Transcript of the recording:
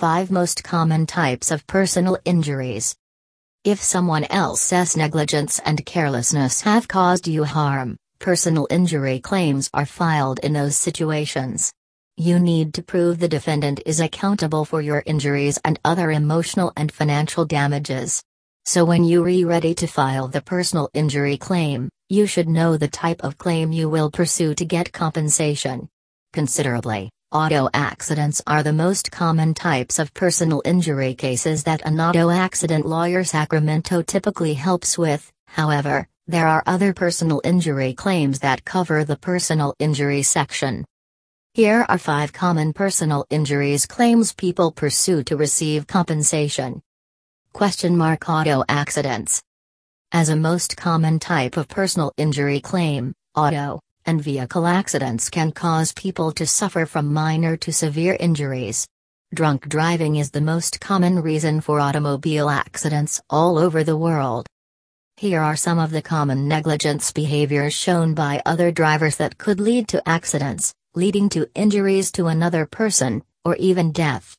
5 Most Common Types of Personal Injuries. If someone else's negligence and carelessness have caused you harm, personal injury claims are filed in those situations. You need to prove the defendant is accountable for your injuries and other emotional and financial damages. So when you are ready to file the personal injury claim, you should know the type of claim you will pursue to get compensation. Considerably, auto accidents are the most common types of personal injury cases that an auto accident lawyer Sacramento typically helps with, however, there are other personal injury claims that cover the personal injury section. Here are five common personal injuries claims people pursue to receive compensation. Question mark Auto accidents. As a most common type of personal injury claim, auto and vehicle accidents can cause people to suffer from minor to severe injuries. Drunk driving is the most common reason for automobile accidents all over the world. Here are some of the common negligence behaviors shown by other drivers that could lead to accidents, leading to injuries to another person, or even death.